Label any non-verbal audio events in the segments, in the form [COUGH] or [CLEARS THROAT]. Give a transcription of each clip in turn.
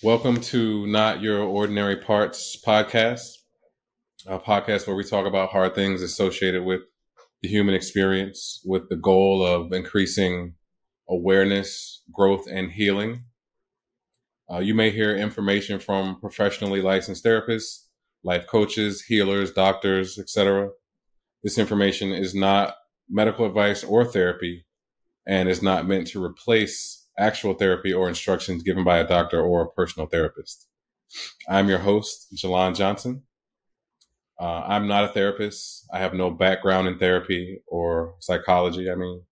Welcome to Not Your Ordinary Parts podcast, a podcast where we talk about hard things associated with the human experience with the goal of increasing awareness, growth, and healing. Uh, you may hear information from professionally licensed therapists, life coaches, healers, doctors, etc. This information is not medical advice or therapy and is not meant to replace actual therapy or instructions given by a doctor or a personal therapist. I'm your host, Jalon Johnson. Uh, I'm not a therapist. I have no background in therapy or psychology. I mean,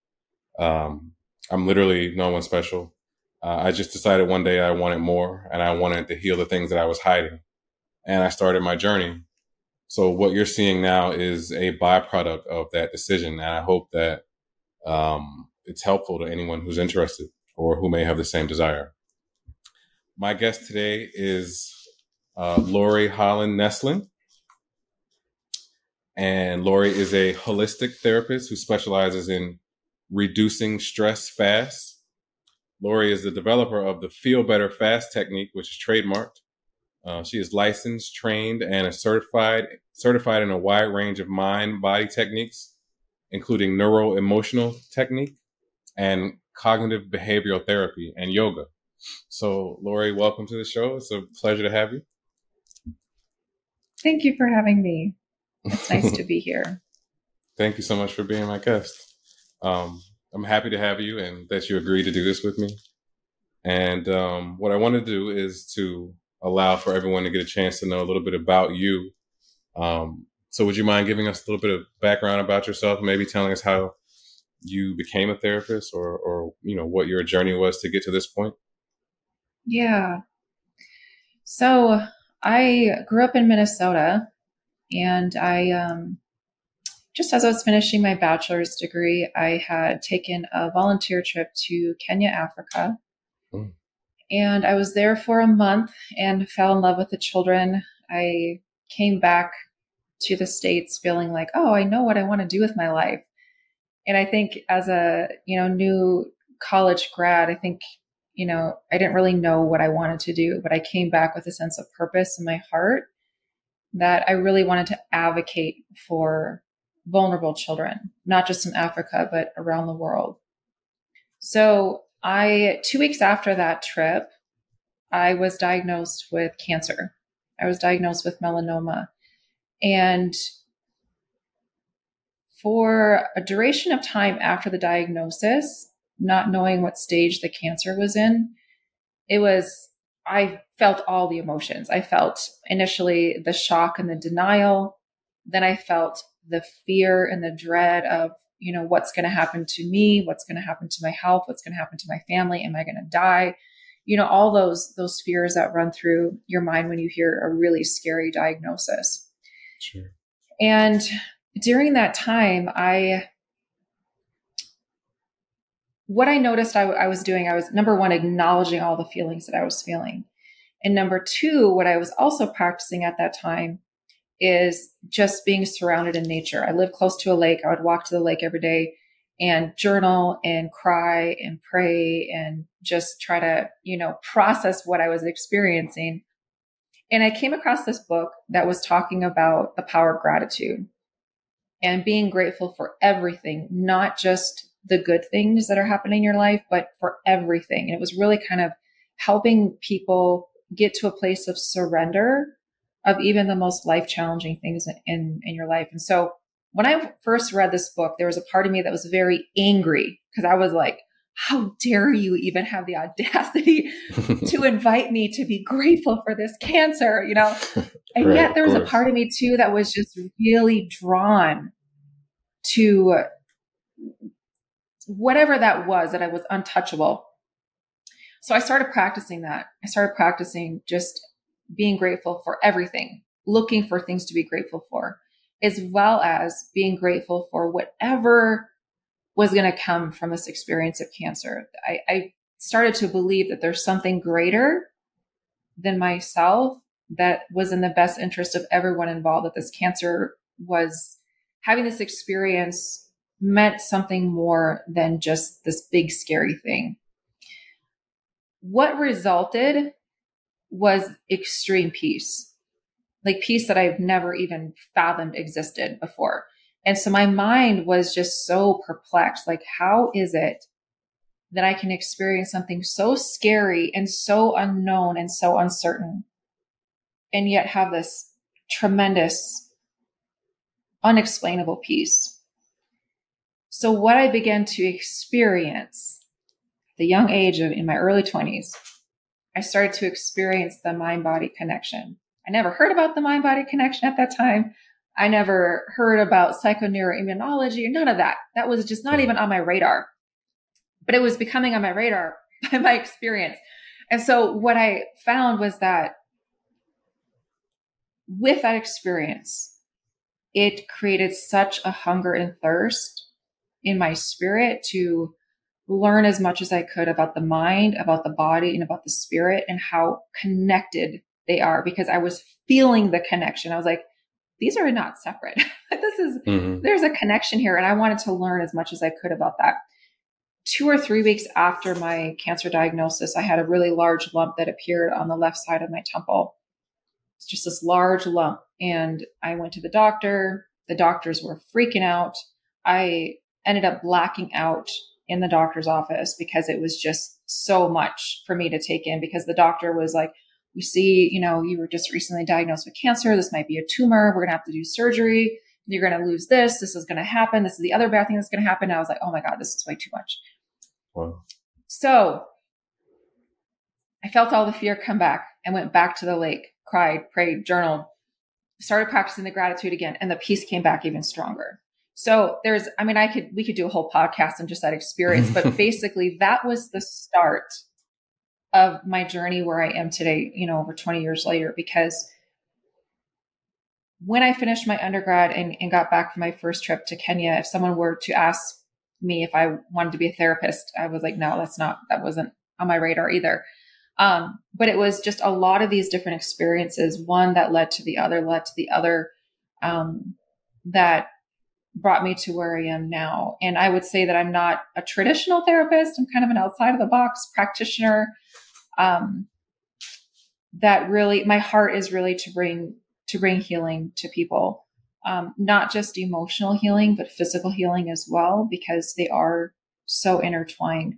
um, I'm literally no one special. Uh, I just decided one day I wanted more and I wanted to heal the things that I was hiding. And I started my journey. So what you're seeing now is a byproduct of that decision. And I hope that um, it's helpful to anyone who's interested or who may have the same desire. My guest today is uh, Laurie Holland Nessland. And Laurie is a holistic therapist who specializes in reducing stress fast. Laurie is the developer of the Feel Better Fast technique, which is trademarked. Uh, she is licensed, trained, and is certified certified in a wide range of mind body techniques, including neuro emotional technique and cognitive behavioral therapy and yoga. So, Laurie, welcome to the show. It's a pleasure to have you. Thank you for having me. [LAUGHS] It's nice to be here. Thank you so much for being my guest. Um, I'm happy to have you and that you agreed to do this with me. And um, what I want to do is to allow for everyone to get a chance to know a little bit about you. Um, so, would you mind giving us a little bit of background about yourself, maybe telling us how you became a therapist or or you know what your journey was to get to this point? Yeah. So i grew up in minnesota and i um, just as i was finishing my bachelor's degree i had taken a volunteer trip to kenya africa. Mm. and i was there for a month and fell in love with the children. I came back to the states feeling like oh i know what i want to do with my life and I think as a, you know, new college grad, I think, you know, I didn't really know what I wanted to do, but I came back with a sense of purpose in my heart that I really wanted to advocate for vulnerable children, not just in Africa, but around the world. So I, two weeks after that trip, I was diagnosed with cancer. I was diagnosed with melanoma. And for a duration of time after the diagnosis, not knowing what stage the cancer was in, it was, I felt all the emotions. I felt initially the shock and the denial. Then I felt the fear and the dread of, you know, what's going to happen to me? What's going to happen to my health? What's going to happen to my family? Am I going to die? You know, all those, those fears that run through your mind when you hear a really scary diagnosis. Sure. And during that time, I what I noticed I, I, was doing, I was number one, acknowledging all the feelings that I was feeling. And number two, what I was also practicing at that time is just being surrounded in nature. I lived close to a lake. I would walk to the lake every day and journal and cry and pray and just try to, you know, process what I was experiencing. And I came across this book that was talking about the power of gratitude and being grateful for everything, not just the good things that are happening in your life, but for everything. And it was really kind of helping people get to a place of surrender of even the most life challenging things in, in your life. And so when I first read this book, there was a part of me that was very angry because I was like, how dare you even have the audacity [LAUGHS] to invite me to be grateful for this cancer, you know? And right, yet there was a part of me too that was just really drawn to whatever that was, that I was untouchable. So I started practicing that. I started practicing just being grateful for everything, looking for things to be grateful for, as well as being grateful for whatever was going to come from this experience of cancer. I, I started to believe that there's something greater than myself that was in the best interest of everyone involved, that this cancer was having this experience meant something more than just this big scary thing. What resulted was extreme peace, like peace that I've never even fathomed existed before. And so my mind was just so perplexed. Like, how is it that I can experience something so scary and so unknown and so uncertain and yet have this tremendous, unexplainable peace? So what I began to experience the young age of in my early 20s, I started to experience the mind body connection. I never heard about the mind body connection at that time. I never heard about psychoneuroimmunology or none of that. That was just not even on my radar. But it was becoming on my radar [LAUGHS] by my experience. And so what I found was that with that experience, it created such a hunger and thirst in my spirit to learn as much as I could about the mind, about the body, and about the spirit and how connected they are because I was feeling the connection. I was like, these are not separate. [LAUGHS] this is, mm-hmm. there's a connection here. And I wanted to learn as much as I could about that. Two or three weeks after my cancer diagnosis, I had a really large lump that appeared on the left side of my temple. It's just this large lump. And I went to the doctor. The doctors were freaking out. I ended up blacking out in the doctor's office because it was just so much for me to take in because the doctor was like, we see, you know, you were just recently diagnosed with cancer. This might be a tumor. We're going to have to do surgery. You're going to lose this. This is going to happen. This is the other bad thing that's going to happen. And I was like, oh my God, this is way too much. Wow. So I felt all the fear come back and went back to the lake, cried, prayed, journaled, started practicing the gratitude again. And the peace came back even stronger. So there's, I mean, I could, we could do a whole podcast on just that experience, but [LAUGHS] basically that was the start of my journey where I am today, you know, over 20 years later, because when I finished my undergrad and, and got back from my first trip to Kenya, if someone were to ask me if I wanted to be a therapist, I was like, no, that's not, that wasn't on my radar either. Um, but it was just a lot of these different experiences, one that led to the other, led to the other, um, that brought me to where I am now. And I would say that I'm not a traditional therapist. I'm kind of an outside of the box practitioner. Um, that really, my heart is really to bring to bring healing to people, um, not just emotional healing, but physical healing as well, because they are so intertwined.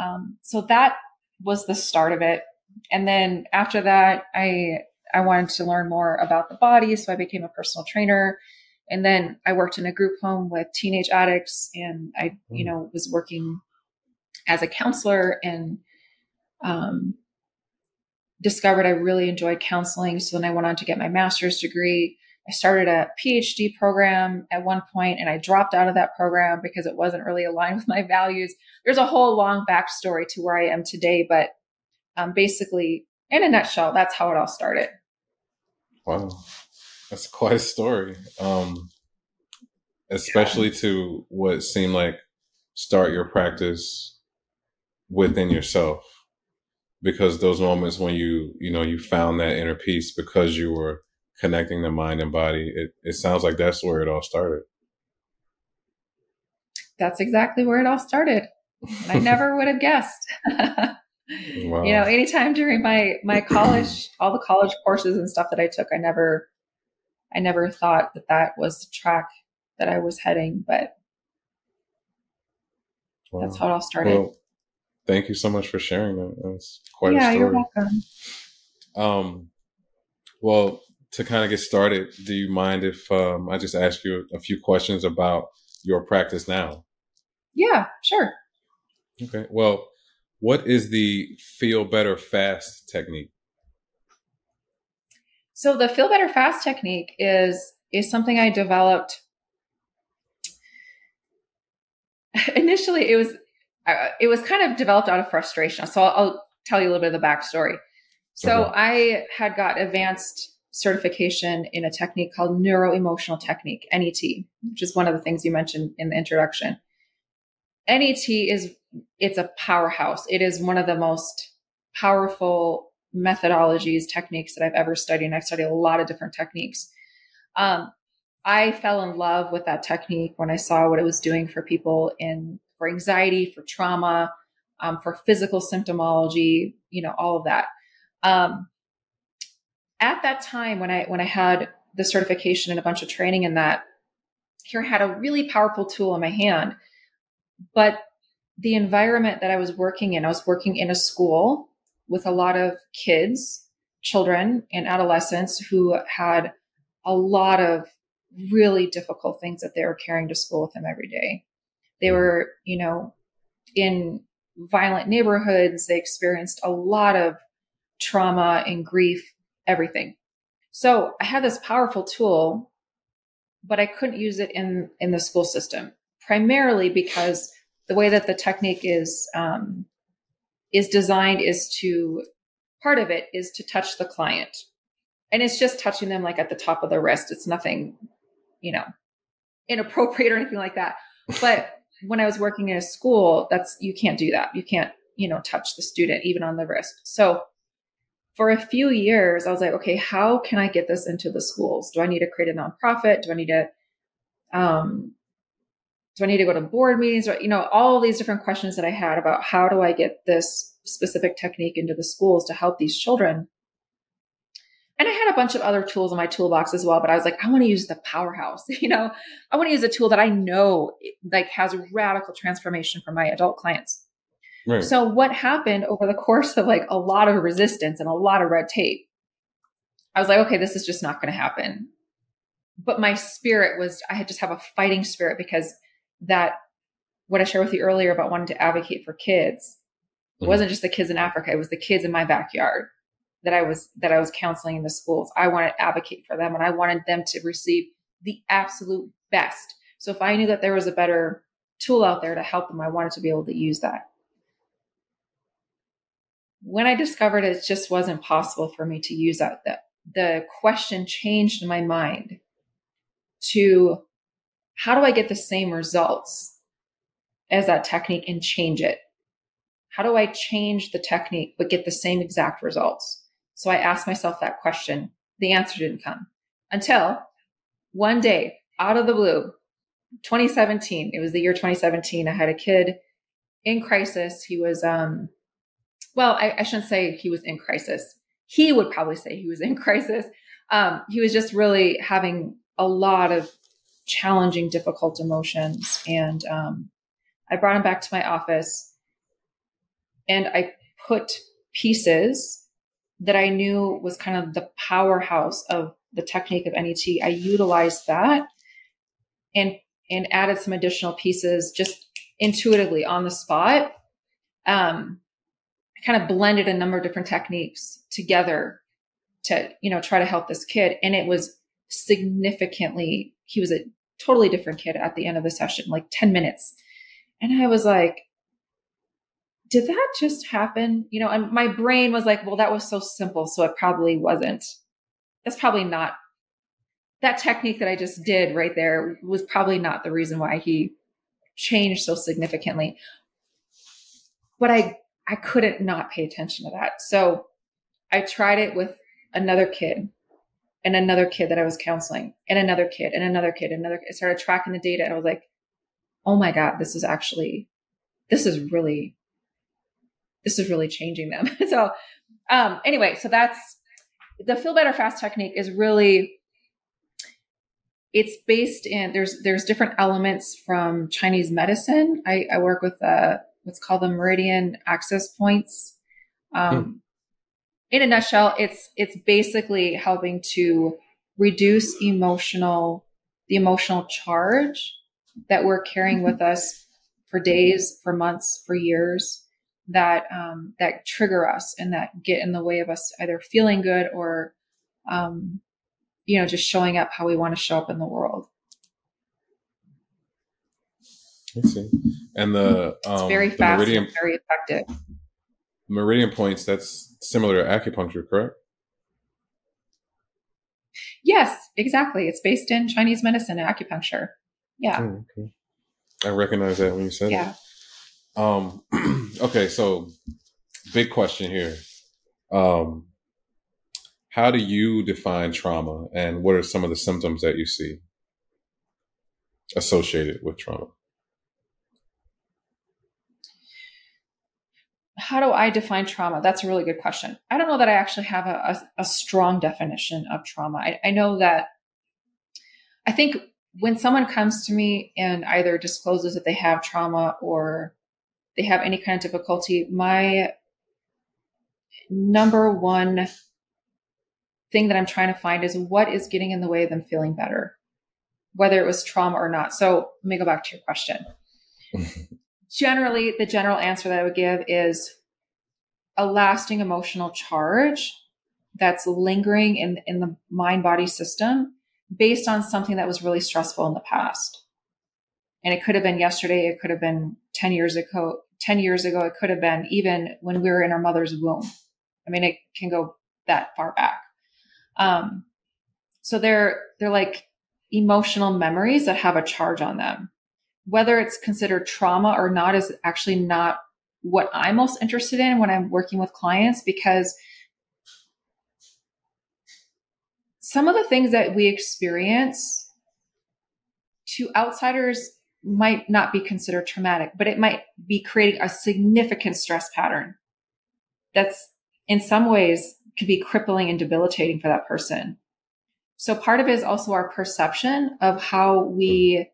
Um, so that was the start of it. And then after that, I I wanted to learn more about the body, so I became a personal trainer and then I worked in a group home with teenage addicts and I, you mm. know, was working as a counselor and um, discovered I really enjoyed counseling. So then I went on to get my master's degree. I started a PhD program at one point and I dropped out of that program because it wasn't really aligned [LAUGHS] with my values. There's a whole long backstory to where I am today, but um, basically, in a nutshell, that's how it all started. Wow. That's quite a story. Um, especially yeah. to what seemed like start your practice within yourself because those moments when you you know you found that inner peace because you were connecting the mind and body it, it sounds like that's where it all started that's exactly where it all started i never [LAUGHS] would have guessed wow. [LAUGHS] you know anytime during my my college all the college courses and stuff that i took i never I never thought that that was the track that I was heading, but wow. that's how it all started. Well, thank you so much for sharing that. That's quite yeah, a story. Yeah, you're welcome. Um, well, to kind of get started, do you mind if um, I just ask you a few questions about your practice now? Yeah, sure. Okay. Well, what is the feel better fast technique? So the feel better fast technique is is something I developed. [LAUGHS] Initially, it was uh, it was kind of developed out of frustration. So I'll, I'll, tell you a little bit of the backstory. So okay. I had got advanced certification in a technique called neuro emotional technique (NET), which is one of the things you mentioned in the introduction. NET is it's a powerhouse. It is one of the most powerful methodologies, techniques that I've ever studied. And I've studied a lot of different techniques. Um, I fell in love with that technique when I saw what it was doing for people in for anxiety, for trauma, um, for physical symptomology, you know, all of that. Um, at that time when I when I had the certification and a bunch of training in that, here I had a really powerful tool in my hand. But the environment that I was working in, I was working in a school with a lot of kids, children, and adolescents who had a lot of really difficult things that they were carrying to school with them every day. They were, you know, in violent neighborhoods. They experienced a lot of trauma and grief, everything. So I had this powerful tool, but I couldn't use it in, in the school system, primarily because the way that the technique is, um, is designed is to, part of it is to touch the client. And it's just touching them like at the top of the wrist. It's nothing, you know, inappropriate or anything like that. But when I was working in a school, that's you can't do that. You can't, you know, touch the student even on the wrist. So for a few years, I was like, okay, how can I get this into the schools? Do I need to create a nonprofit? Do I need to um do I need to go to board meetings or you know, all these different questions that I had about how do I get this specific technique into the schools to help these children? And I had a bunch of other tools in my toolbox as well, but I was like, I want to use the powerhouse. [LAUGHS] You know, I want to use a tool that I know like has radical transformation for my adult clients. Right. So what happened over the course of like a lot of resistance and a lot of red tape? I was like, okay, this is just not going to happen. But my spirit was, I had just have a fighting spirit because that what I shared with you earlier about wanting to advocate for kids mm-hmm. wasn't just the kids in Africa; it was the kids in my backyard that I was that I was counseling in the schools. I wanted to advocate for them and I wanted them to receive the absolute best. So if I knew that there was a better tool out there to help them, I wanted to be able to use that. When I discovered it, just wasn't possible for me to use that. The, the question changed in my mind to how do I get the same results as that technique and change it? How do I change the technique but get the same exact results? So I asked myself that question. The answer didn't come until one day out of the blue, 2017, it was the year 2017. I had a kid in crisis. He was, um, well, I, I shouldn't say he was in crisis. He would probably say he was in [LAUGHS] crisis. Um, he was just really having a lot of challenging, difficult emotions. And um, I brought him back to my office and I put pieces that I knew was kind of the powerhouse of the technique of NET. I utilized that and and added some additional pieces just intuitively on the spot. Um, I kind of blended a number of different techniques together to you know try to help this kid, and it was significantly. He was a totally different kid at the end of the session, like ten minutes, and I was like, did that just happen? You know, and my brain was like, well, that was so simple. So it probably wasn't. That's probably not that technique that I just did right there was probably not the reason why he changed so significantly. But I, I couldn't not pay attention to that. So I tried it with another kid and another kid that I was counseling and another kid and another kid and another. I started tracking the data and I was like, oh my God, this is actually, this is really this is really changing them. [LAUGHS] so um, anyway, so that's the feel better fast technique is really it's based in there's there's different elements from Chinese medicine. I, I work with uh, what's called the meridian access points. Um, mm. In a nutshell, it's it's basically helping to reduce emotional the emotional charge that we're carrying with us for days, for months, for years that um, that trigger us and that get in the way of us either feeling good or um, you know just showing up how we want to show up in the world I see. And the um, it's very fast, meridian, very effective. Meridian points. That's similar to acupuncture, correct? Yes, exactly. It's based in Chinese medicine, and acupuncture. Yeah. Oh, okay. I recognize that when you said that. yeah. it. Um, [CLEARS THROAT] okay, so big question here. Um, how do you define trauma and what are some of the symptoms that you see associated with trauma? How do I define trauma? That's a really good question. I don't know that I actually have a, a, a strong definition of trauma. I, I know that I think when someone comes to me and either discloses that they have trauma or they have any kind of difficulty, my number one thing that I'm trying to find is what is getting in the way of them feeling better, whether it was trauma or not. So let me go back to your question. [LAUGHS] generally, the general answer that I would give is a lasting emotional charge that's lingering in, in the mind body system based on something that was really stressful in the past. And it could have been yesterday, it could have been 10 years ago, 10 years ago, it could have been even when we were in our mother's womb. I mean, it can go that far back. Um, so they're they're like emotional memories that have a charge on them whether it's considered trauma or not is actually not what I'm most interested in when I'm working with clients because some of the things that we experience to outsiders might not be considered traumatic, but it might be creating a significant stress pattern that's in some ways could be crippling and debilitating for that person. So part of it is also our perception of how we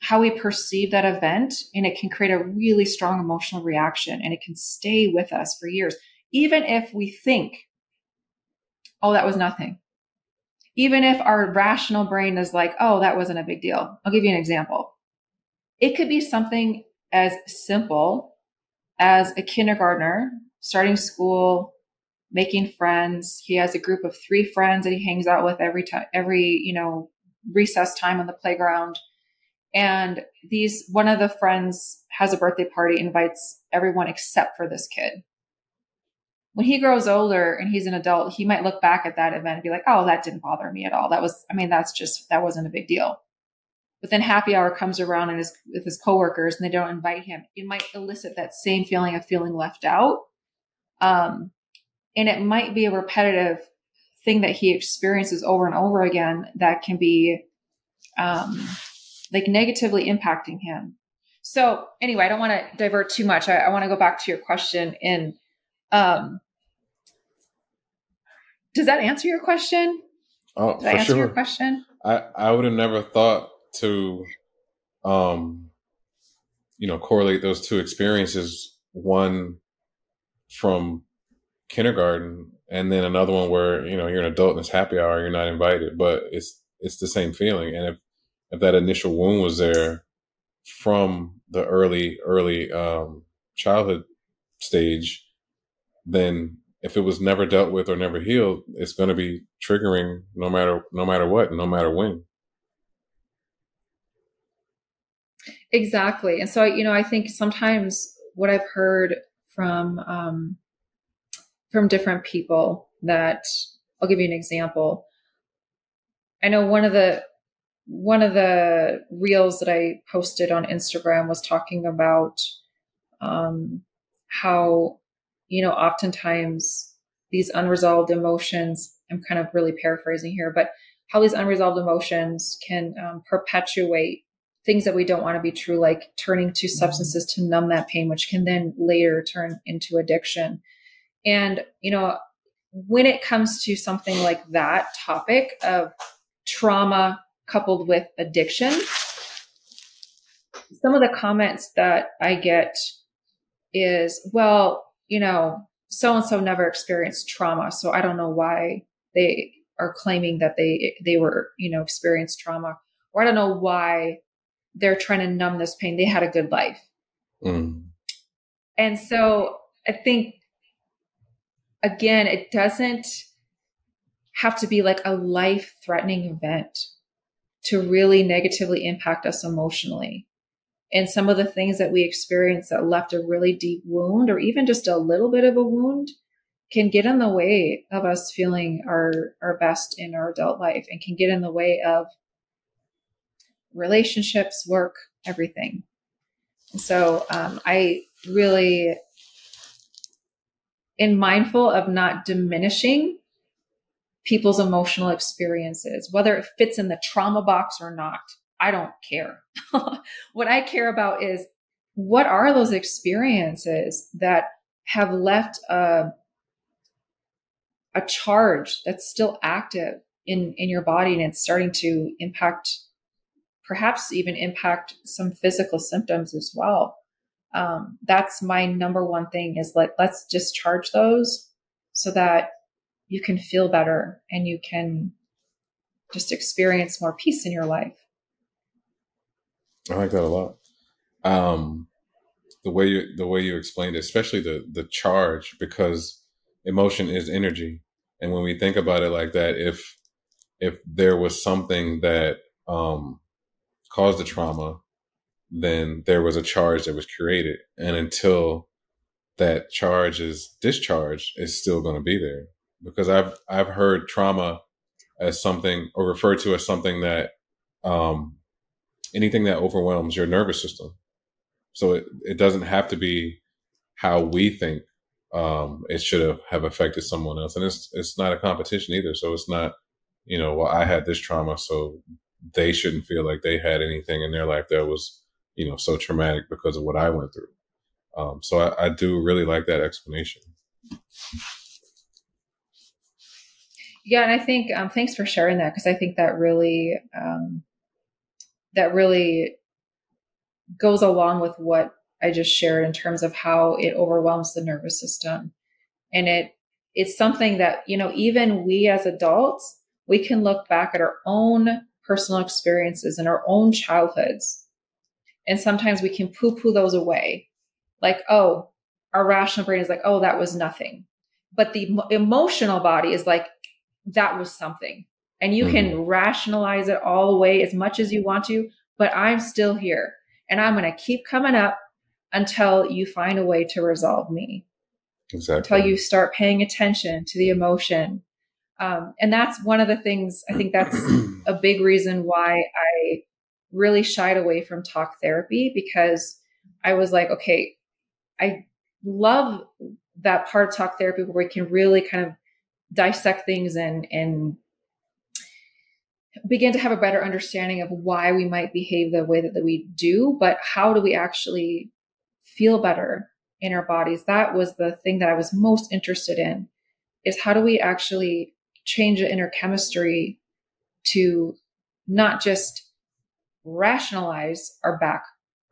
how we perceive that event and it can create a really strong emotional reaction and it can stay with us for years. Even if we think oh that was nothing. Even if our rational brain is like oh that wasn't a big deal. I'll give you an example. It could be something as simple as a kindergartner starting school making friends. He has a group of three friends that he hangs out with every time every you know recess time on the playground and these, one of the friends has a birthday party, invites everyone except for this kid. When he grows older and he's an adult, he might look back at that event and be like, oh, that didn't bother me at all. That was, I mean, that's just, that wasn't a big deal. But then happy hour comes around and his, with his coworkers and they don't invite him. It might elicit that same feeling of feeling left out. Um, and it might be a repetitive thing that he experiences over and over again that can be, um, like negatively impacting him. So anyway, I don't want to divert too much. I, I want to go back to your question. And um, does that answer your question? Oh, Did I answer sure. your question? I, I would have never thought to, um, you know, correlate those two experiences. One from kindergarten, and then another one where you know you're an adult and it's happy hour, you're not invited, but it's it's the same feeling. And if if that initial wound was there from the early early um, childhood stage, then if it was never dealt with or never healed, it's going to be triggering no matter no matter what, no matter when. Exactly, and so you know, I think sometimes what I've heard from um, from different people that I'll give you an example. I know one of the one of the reels that I posted on Instagram was talking about um, how, you know, oftentimes these unresolved emotions, I'm kind of really paraphrasing here, but how these unresolved emotions can um, perpetuate things that we don't want to be true, like turning to substances to numb that pain, which can then later turn into addiction. And, you know, when it comes to something like that topic of trauma coupled with addiction. Some of the comments that I get is, well, you know, so and so never experienced trauma, so I don't know why they are claiming that they they were, you know, experienced trauma, or I don't know why they're trying to numb this pain. They had a good life. Mm. And so I think again, it doesn't have to be like a life threatening event to really negatively impact us emotionally. And some of the things that we experience that left a really deep wound or even just a little bit of a wound can get in the way of us feeling our, our best in our adult life and can get in the way of relationships, work, everything. And so um, I really am mindful of not diminishing people's emotional experiences, whether it fits in the trauma box or not. I don't care. [LAUGHS] what I care about is what are those experiences that have left a, a charge that's still active in, in your body and it's starting to impact, perhaps even impact some physical symptoms as well. Um, that's my number one thing is like, let's discharge those so that you can feel better and you can just experience more peace in your life. I like that a lot. Um, the way you the way you explained it, especially the the charge, because emotion is energy, and when we think about it like that, if if there was something that um, caused the trauma, then there was a charge that was created, and until that charge is discharged, it's still going to be there. Because I've I've heard trauma as something or referred to as something that um, anything that overwhelms your nervous system. So it, it doesn't have to be how we think um, it should have, have affected someone else. And it's, it's not a competition either. So it's not, you know, well, I had this trauma, so they shouldn't feel like they had anything in their life that was, you know, so traumatic because of what I went through. Um, so I, I do really like that explanation. Yeah, and I think um, thanks for sharing that because I think that really um, that really goes along with what I just shared in terms of how it overwhelms the nervous system. And it it's something that, you know, even we as adults, we can look back at our own personal experiences and our own childhoods. And sometimes we can poo-poo those away. Like, oh, our rational brain is like, oh, that was nothing. But the emotional body is like, that was something and you mm-hmm. can rationalize it all away as much as you want to, but I'm still here and I'm going to keep coming up until you find a way to resolve me. Exactly. Until you start paying attention to the emotion. Um, and that's one of the things I think that's [CLEARS THROAT] a big reason why I really shied away from talk therapy because I was like, okay, I love that part of talk therapy where we can really kind of dissect things and and begin to have a better understanding of why we might behave the way that, that we do, but how do we actually feel better in our bodies? That was the thing that I was most interested in is how do we actually change the inner chemistry to not just rationalize our back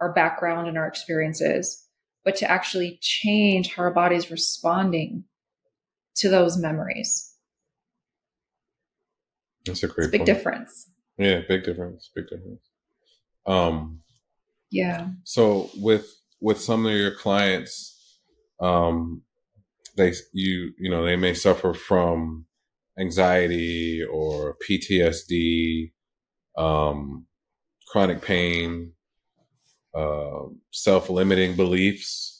our background and our experiences, but to actually change how our body's responding to those memories. That's a great it's a big point. difference. Yeah, big difference. Big difference. Um yeah. So with with some of your clients, um they you you know, they may suffer from anxiety or PTSD, um, chronic pain, uh, self-limiting beliefs,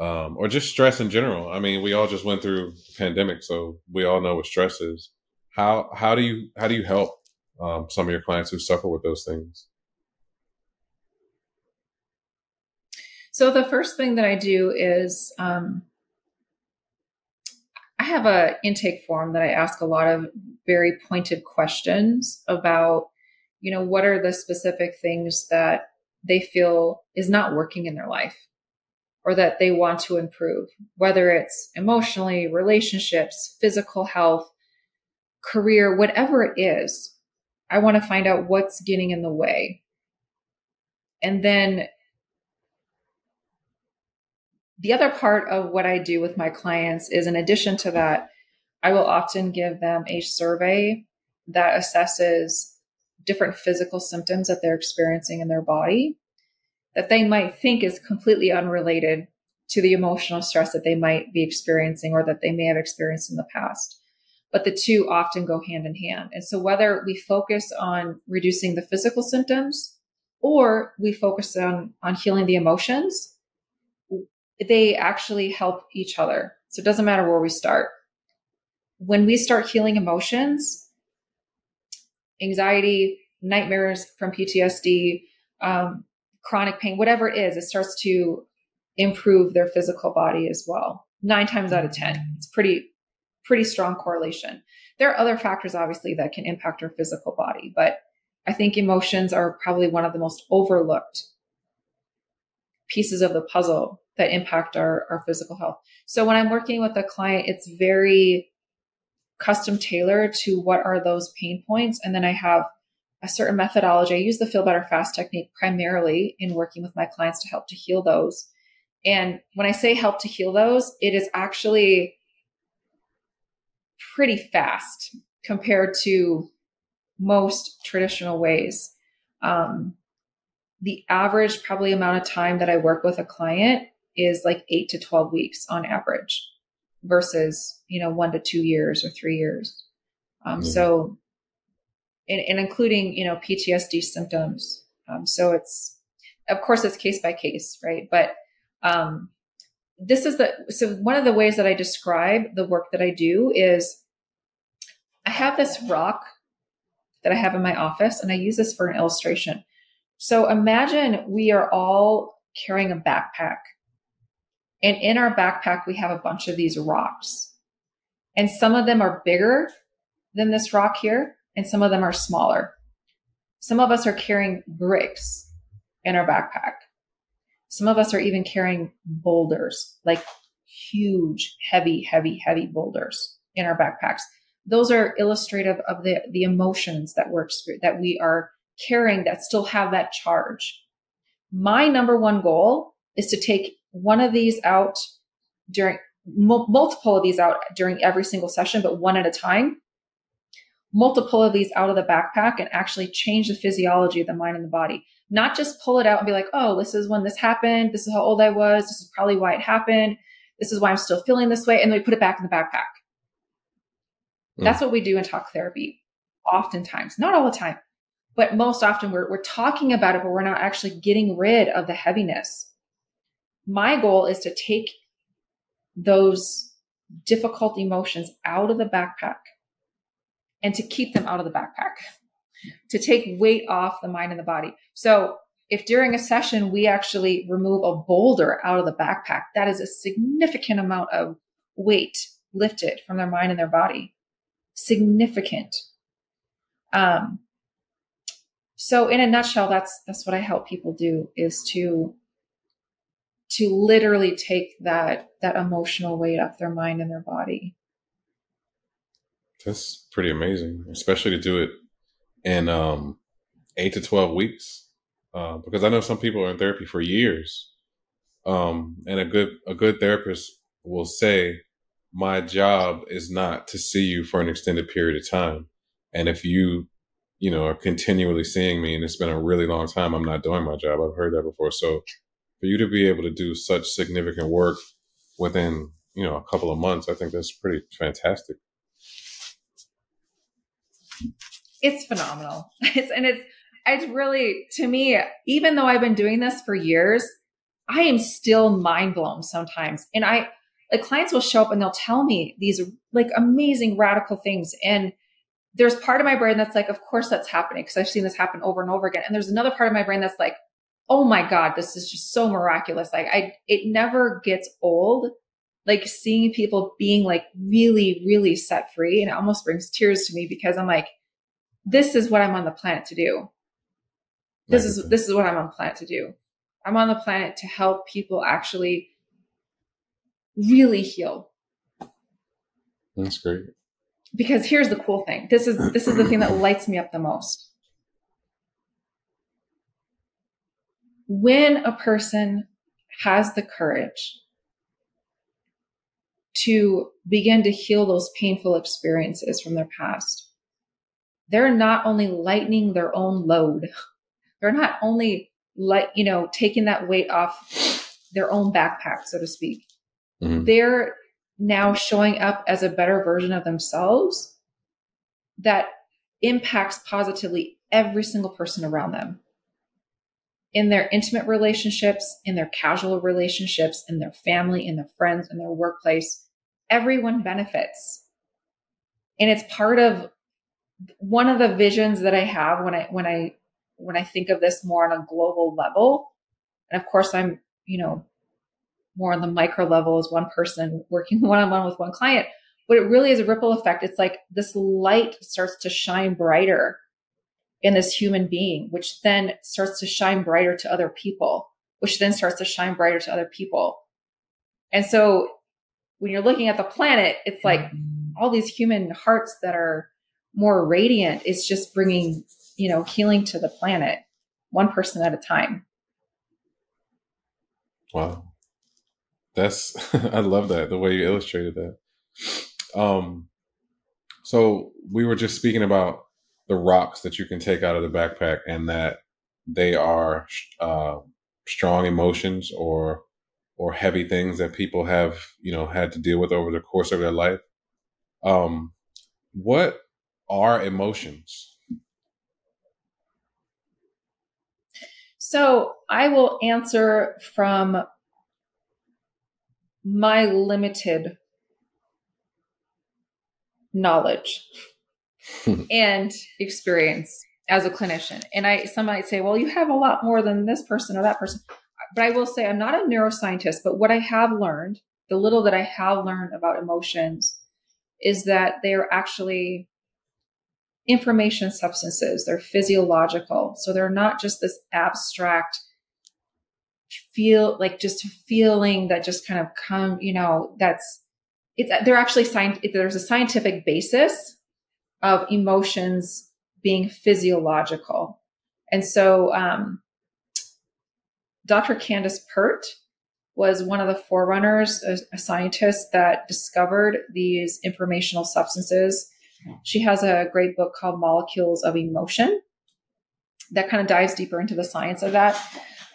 um, or just stress in general. I mean, we all just went through pandemic, so we all know what stress is. How how do you how do you help um, some of your clients who suffer with those things? So the first thing that I do is um, I have a intake form that I ask a lot of very pointed questions about, you know, what are the specific things that they feel is not working in their life or that they want to improve, whether it's emotionally, relationships, physical health, career, whatever it is, I want to find out what's getting in the way. And then the other part of what I do with my clients is in addition to that, I will often give them a survey that assesses different physical symptoms that they're experiencing in their body that they might think is completely unrelated to the emotional stress that they might be experiencing or that they may have experienced in the past but the two often go hand in hand. And so whether we focus on reducing the physical symptoms or we focus on, on healing the emotions, they actually help each other. So it doesn't matter where we start. When we start healing emotions, anxiety, nightmares from PTSD, um, chronic pain, whatever it is, it starts to improve their physical body as well. Nine times out of 10. It's pretty, pretty strong correlation. There are other factors, obviously, that can impact our physical body, but I think emotions are probably one of the most overlooked pieces of the puzzle that impact our, our physical health. So when I'm working with a client, it's very custom tailored to what are those pain points. And then I have a certain methodology. I use the feel better fast technique primarily in working with my clients to help to heal those. And when I say help to heal those, it is actually pretty fast compared to most traditional ways. Um, the average probably amount of time that I work with a client is like eight to 12 weeks on average versus, you know, one to two years or three years. Um, mm-hmm. So, and, and, including, you know, PTSD symptoms. Um, so it's, of course, it's case by case, right? But um, this is the, so one of the ways that I describe the work that I do is I have this rock that I have in my office, and I use this for an illustration. So imagine we are all carrying a backpack. And in our backpack, we have a bunch of these rocks. And some of them are bigger than this rock here, and some of them are smaller. Some of us are carrying bricks in our backpack. Some of us are even carrying boulders, like huge, heavy, heavy, heavy boulders in our backpacks. Those are illustrative of the, the emotions that we're that we are carrying that still have that charge. My number one goal is to take one of these out during multiple of these out during every single session, but one at a time. Multiple of these out of the backpack and actually change the physiology of the mind and the body. Not just pull it out and be like, oh, this is when this happened. This is how old I was. This is probably why it happened. This is why I'm still feeling this way. And then we put it back in the backpack. Mm. That's what we do in talk therapy, oftentimes, not all the time but most often we're, we're talking about it, but we're not actually getting rid of the heaviness. My goal is to take those difficult emotions out of the backpack and to keep them out of the backpack, to take weight off the mind and the body. So if during a session we actually remove a boulder out of the backpack, that is a significant amount of weight lifted from their mind and their body. Significant. Um, so in a nutshell that's that's what i help people do is to to literally take that that emotional weight off their mind and their body that's pretty amazing especially to do it in um 8 to 12 weeks uh, because i know some people are in therapy for years um, and a good a good therapist will say my job is not to see you for an extended period of time and if you you know, are continually seeing me and it's been a really long time, I'm not doing my job. I've heard that before. So for you to be able to do such significant work within, you know, a couple of months, I think that's pretty fantastic. It's phenomenal. [LAUGHS] It's, and it's, it's really, to me, even though I've been doing this for years, I am still mind blown sometimes. And I, like clients will show up and they'll tell me these like amazing radical things. And there's part of my brain that's like, of course that's happening because I've seen this happen over and over again. And there's another part of my brain that's like, oh my God, this is just so miraculous. Like I, it never gets old. Like seeing people being like really, really set free and it almost brings tears to me because I'm like, this is what I'm on the planet to do. This is, this is what I'm on the planet to do. I'm on the planet to help people actually really heal. That's great because here's the cool thing. This is this is the thing that lights me up the most. When a person has the courage to begin to heal those painful experiences from their past, they're not only lightening their own load, [LAUGHS] they're not only like, you know, taking that weight off their own backpack, so to speak. Mm-hmm. They're now showing up as a better version of themselves that impacts positively every single person around them in their intimate relationships, in their casual relationships, in their family, in their friends, in their workplace. Everyone benefits. And it's part of one of the visions that I have when I when I when I think of this more on a global level. And of course I'm, you know, more on the micro level as one person working one on one with one client. But it really is a ripple effect. It's like this light starts to shine brighter in this human being, which then starts to shine brighter to other people. which then starts to shine brighter to other people. And so when you're looking at the planet, it's like all these human hearts that are more radiant is just bringing, you know, healing to the planet one person at a time. Wow. That's [LAUGHS] I love that the way you illustrated that. Um so we were just speaking about the rocks that you can take out of the backpack and that they are uh, strong emotions or or heavy things that people have you know had to deal with over the course of their life um what are emotions so i will answer from my limited knowledge [LAUGHS] and experience as a clinician. And I some might say, well, you have a lot more than this person or that person. But I will say I'm not a neuroscientist, but what I have learned, the little that I have learned about emotions is that they are actually information substances. They're physiological. So they're not just this abstract feel like just a feeling that just kind of come, you know, that's it's they're actually science there's a scientific basis of emotions being physiological. And so, um, Dr. Candace Pert was one of the forerunners, a, a scientist that discovered these informational substances. She has a great book called Molecules of Emotion that kind of dives deeper into the science of that.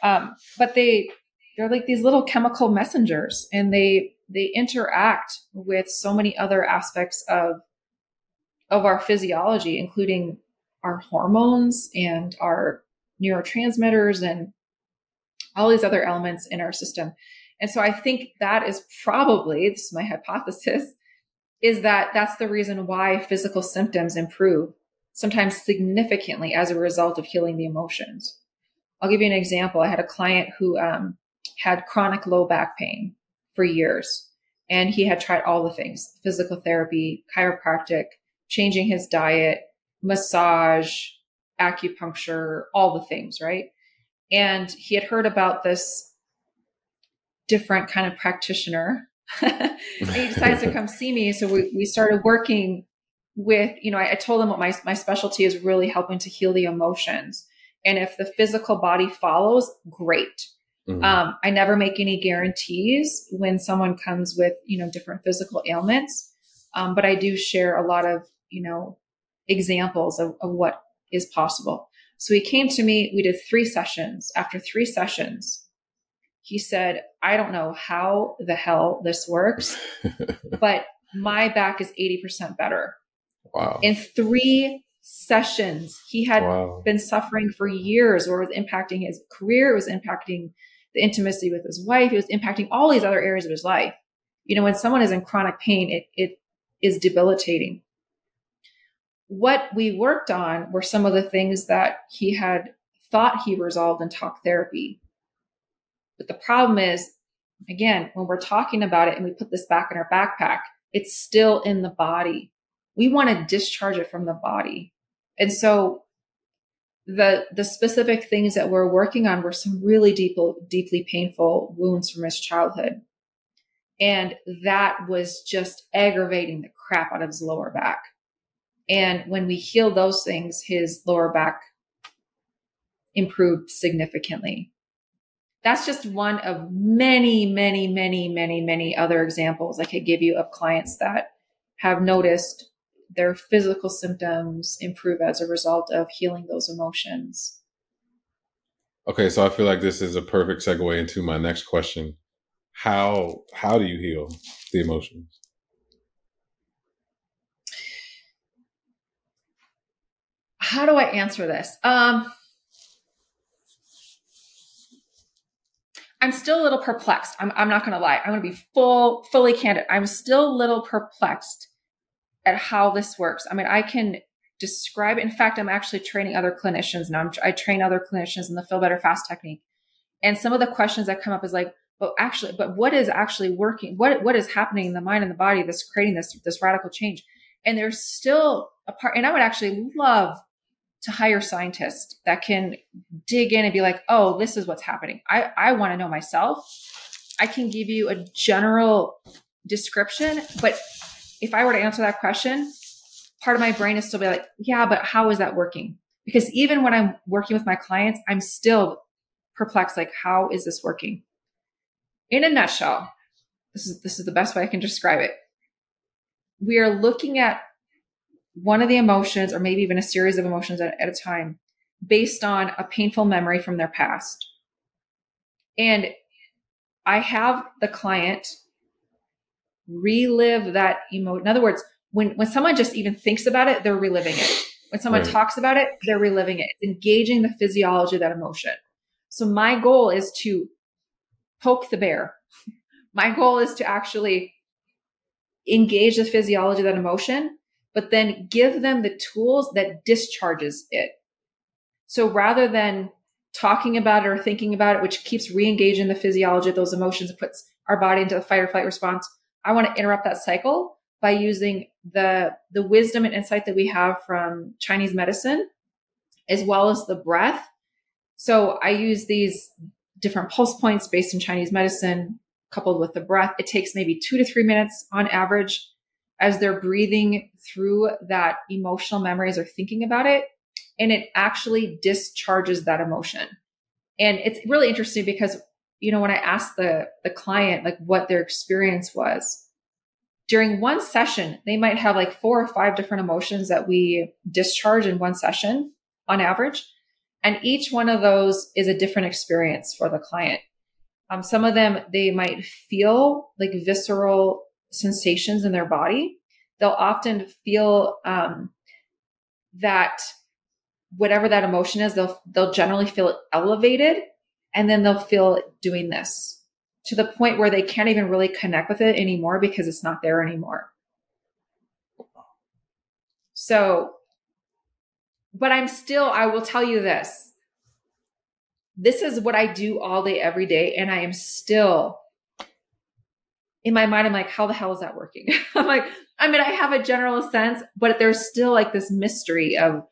Um, but they they're like these little chemical messengers, and they they interact with so many other aspects of of our physiology, including our hormones and our neurotransmitters and all these other elements in our system. And so I think that is probably, this is my hypothesis, is that that's the reason why physical symptoms improve, sometimes significantly as a result of healing the emotions. I'll give you an example. I had a client who um, had chronic low back pain for years, and he had tried all the things physical therapy, chiropractic, changing his diet, massage, acupuncture, all the things, right? And he had heard about this different kind of practitioner. [LAUGHS] and he decides to come see me. So we, we started working with, you know, I, I told him what my, my specialty is really helping to heal the emotions. And if the physical body follows, great. Mm-hmm. Um, I never make any guarantees when someone comes with, you know, different physical ailments. Um, but I do share a lot of you know, examples of, of what is possible. So he came to me, we did three sessions. After three sessions, he said, I don't know how the hell this works, [LAUGHS] but my back is 80% better. Wow. In three sessions, he had wow. been suffering for years or was impacting his career, it was impacting the intimacy with his wife, it was impacting all these other areas of his life. You know, when someone is in chronic pain, it, it is debilitating what we worked on were some of the things that he had thought he resolved in talk therapy. But the problem is, again, when we're talking about it and we put this back in our backpack, it's still in the body. We want to discharge it from the body. And so the the specific things that we're working on were some really deep, deeply painful wounds from his childhood. And that was just aggravating the crap out of his lower back. And when we healed those things, his lower back improved significantly. That's just one of many, many, many, many, many other examples I could give you of clients that have noticed their physical symptoms improve as a result of healing those emotions. Okay, so I feel like this is a perfect segue into my next question. How how do you heal the emotions? How do I answer this? Um, I'm still a little perplexed. I'm, I'm not going to lie. I'm going to be full, fully candid. I'm still a little perplexed at how this works. I mean, I can describe. In fact, I'm actually training other clinicians now. I'm, i train other clinicians in the feel better fast technique, and some of the questions that come up is like, "But actually, but what is actually working? What what is happening in the mind and the body that's creating this this radical change?" And there's still a part. And I would actually love to hire scientists that can dig in and be like, oh, this is what's happening. I, I want to know myself. I can give you a general description, but if I were to answer that question, part of my brain is still be like, yeah, but how is that working? Because even when I'm working with my clients, I'm still perplexed, like, how is this working? In a nutshell, this is this is the best way I can describe it. We are looking at one of the emotions, or maybe even a series of emotions at, at a time, based on a painful memory from their past. And I have the client relive that emotion. In other words, when when someone just even thinks about it, they're reliving it. When someone right. talks about it, they're reliving it. It's engaging the physiology of that emotion. So my goal is to poke the bear. [LAUGHS] My goal is to actually engage the physiology of that emotion, but then give them the tools that discharges it. So rather than talking about it or thinking about it, which keeps re-engaging the physiology of those emotions and puts our body into the fight or flight response, I want to interrupt that cycle by using the the wisdom and insight that we have from Chinese medicine as well as the breath. So I use these different pulse points based in Chinese medicine coupled with the breath. It takes maybe 2 to 3 minutes on average as they're breathing through that emotional memories or thinking about it and it actually discharges that emotion. And it's really interesting because you know when I asked the the client like what their experience was during one session, they might have like four or five different emotions that we discharge in one session on average. And each one of those is a different experience for the client. Um, some of them, they might feel like visceral sensations in their body. They'll often feel um, that whatever that emotion is, they'll they'll generally feel elevated, and then they'll feel doing this to the point where they can't even really connect with it anymore because it's not there anymore. So, but I'm still, I will tell you this. This is what I do all day, every day. And I am still in my mind, I'm like, how the hell is that working? [LAUGHS] I'm like, I mean, I have a general sense, but there's still like this mystery of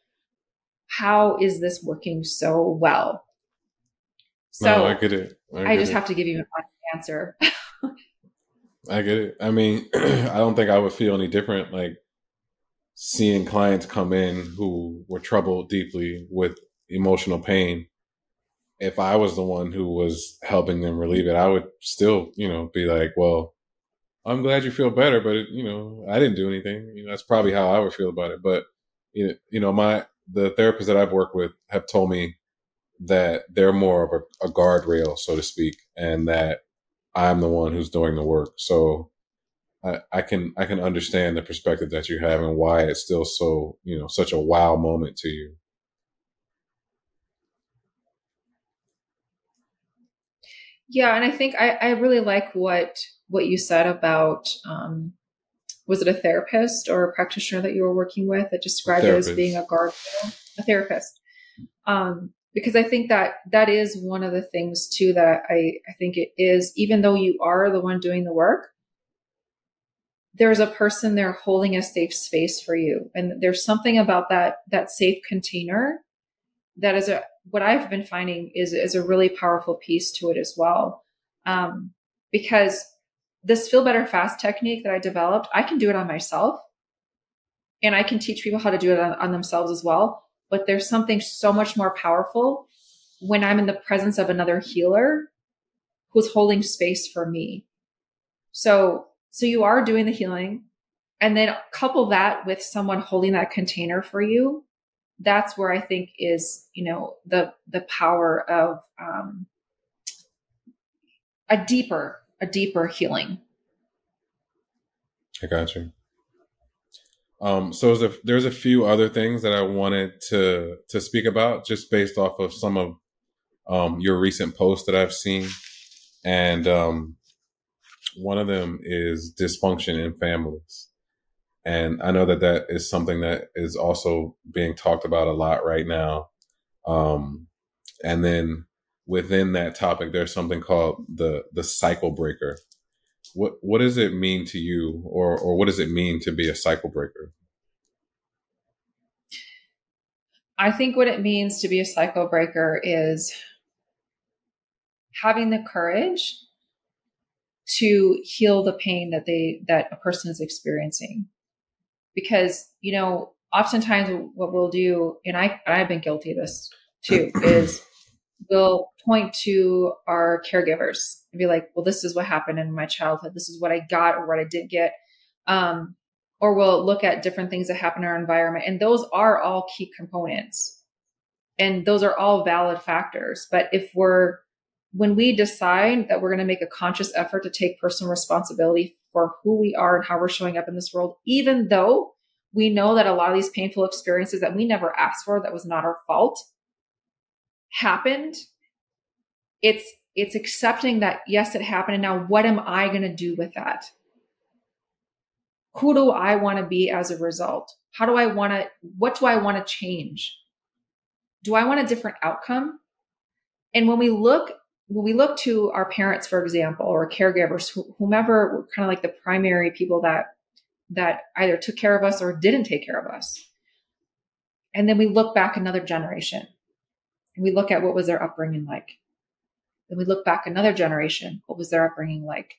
how is this working so well? So no, I get it. I, get I just it. have to give you an answer. I get it. I mean, [CLEARS THROAT] I don't think I would feel any different like seeing clients come in who were troubled deeply with emotional pain. If I was the one who was helping them relieve it, I would still, you know, be like, well, I'm glad you feel better, but it, you know, I didn't do anything. You know, that's probably how I would feel about it. But you know, my the therapists that I've worked with have told me that they're more of a, a guardrail, so to speak, and that I'm the one who's doing the work. So I, I can I can understand the perspective that you have and why it's still so you know such a wow moment to you. Yeah, and I think I, I really like what what you said about um, was it a therapist or a practitioner that you were working with that described it as being a guardrail, a therapist. Um, because I think that that is one of the things too that I, I think it is, even though you are the one doing the work, there's a person there holding a safe space for you. And there's something about that, that safe container that is a, what I've been finding is, is a really powerful piece to it as well. Um, because this feel better fast technique that I developed, I can do it on myself and I can teach people how to do it on, on themselves as well but there's something so much more powerful when I'm in the presence of another healer who's holding space for me. So, so you are doing the healing and then couple that with someone holding that container for you. That's where I think is, you know, the, the power of, um, a deeper, a deeper healing. I got you. Um, so there's a, there's a few other things that I wanted to to speak about, just based off of some of um, your recent posts that I've seen, and um, one of them is dysfunction in families, and I know that that is something that is also being talked about a lot right now. Um, and then within that topic, there's something called the the cycle breaker, what what does it mean to you or or what does it mean to be a cycle breaker? I think what it means to be a cycle breaker is having the courage to heal the pain that they that a person is experiencing. Because you know oftentimes what we'll do and i i've been guilty of this too [CLEARS THROAT] is we'll point to our caregivers and be like well this is what happened in my childhood. This is what i got or what i didn't get. Um, or we'll look at different things that happen in our environment and those are all key components. And those are all valid factors. But if we're when we decide that we're going to make a conscious effort to take personal responsibility for who we are and how we're showing up in this world, even though we know that a lot of these painful experiences that we never asked for, that was not our fault, happened, it's it's accepting that yes, it happened, and now what am I going to do with that? Who do I want to be as a result? How do I want to? What do I want to change? Do I want a different outcome? And when we look when we look to our parents, for example, or caregivers, whomever kind of like the primary people that that either took care of us or didn't take care of us, and then we look back another generation, and we look at what was their upbringing like. Then we look back another generation, what was their upbringing like?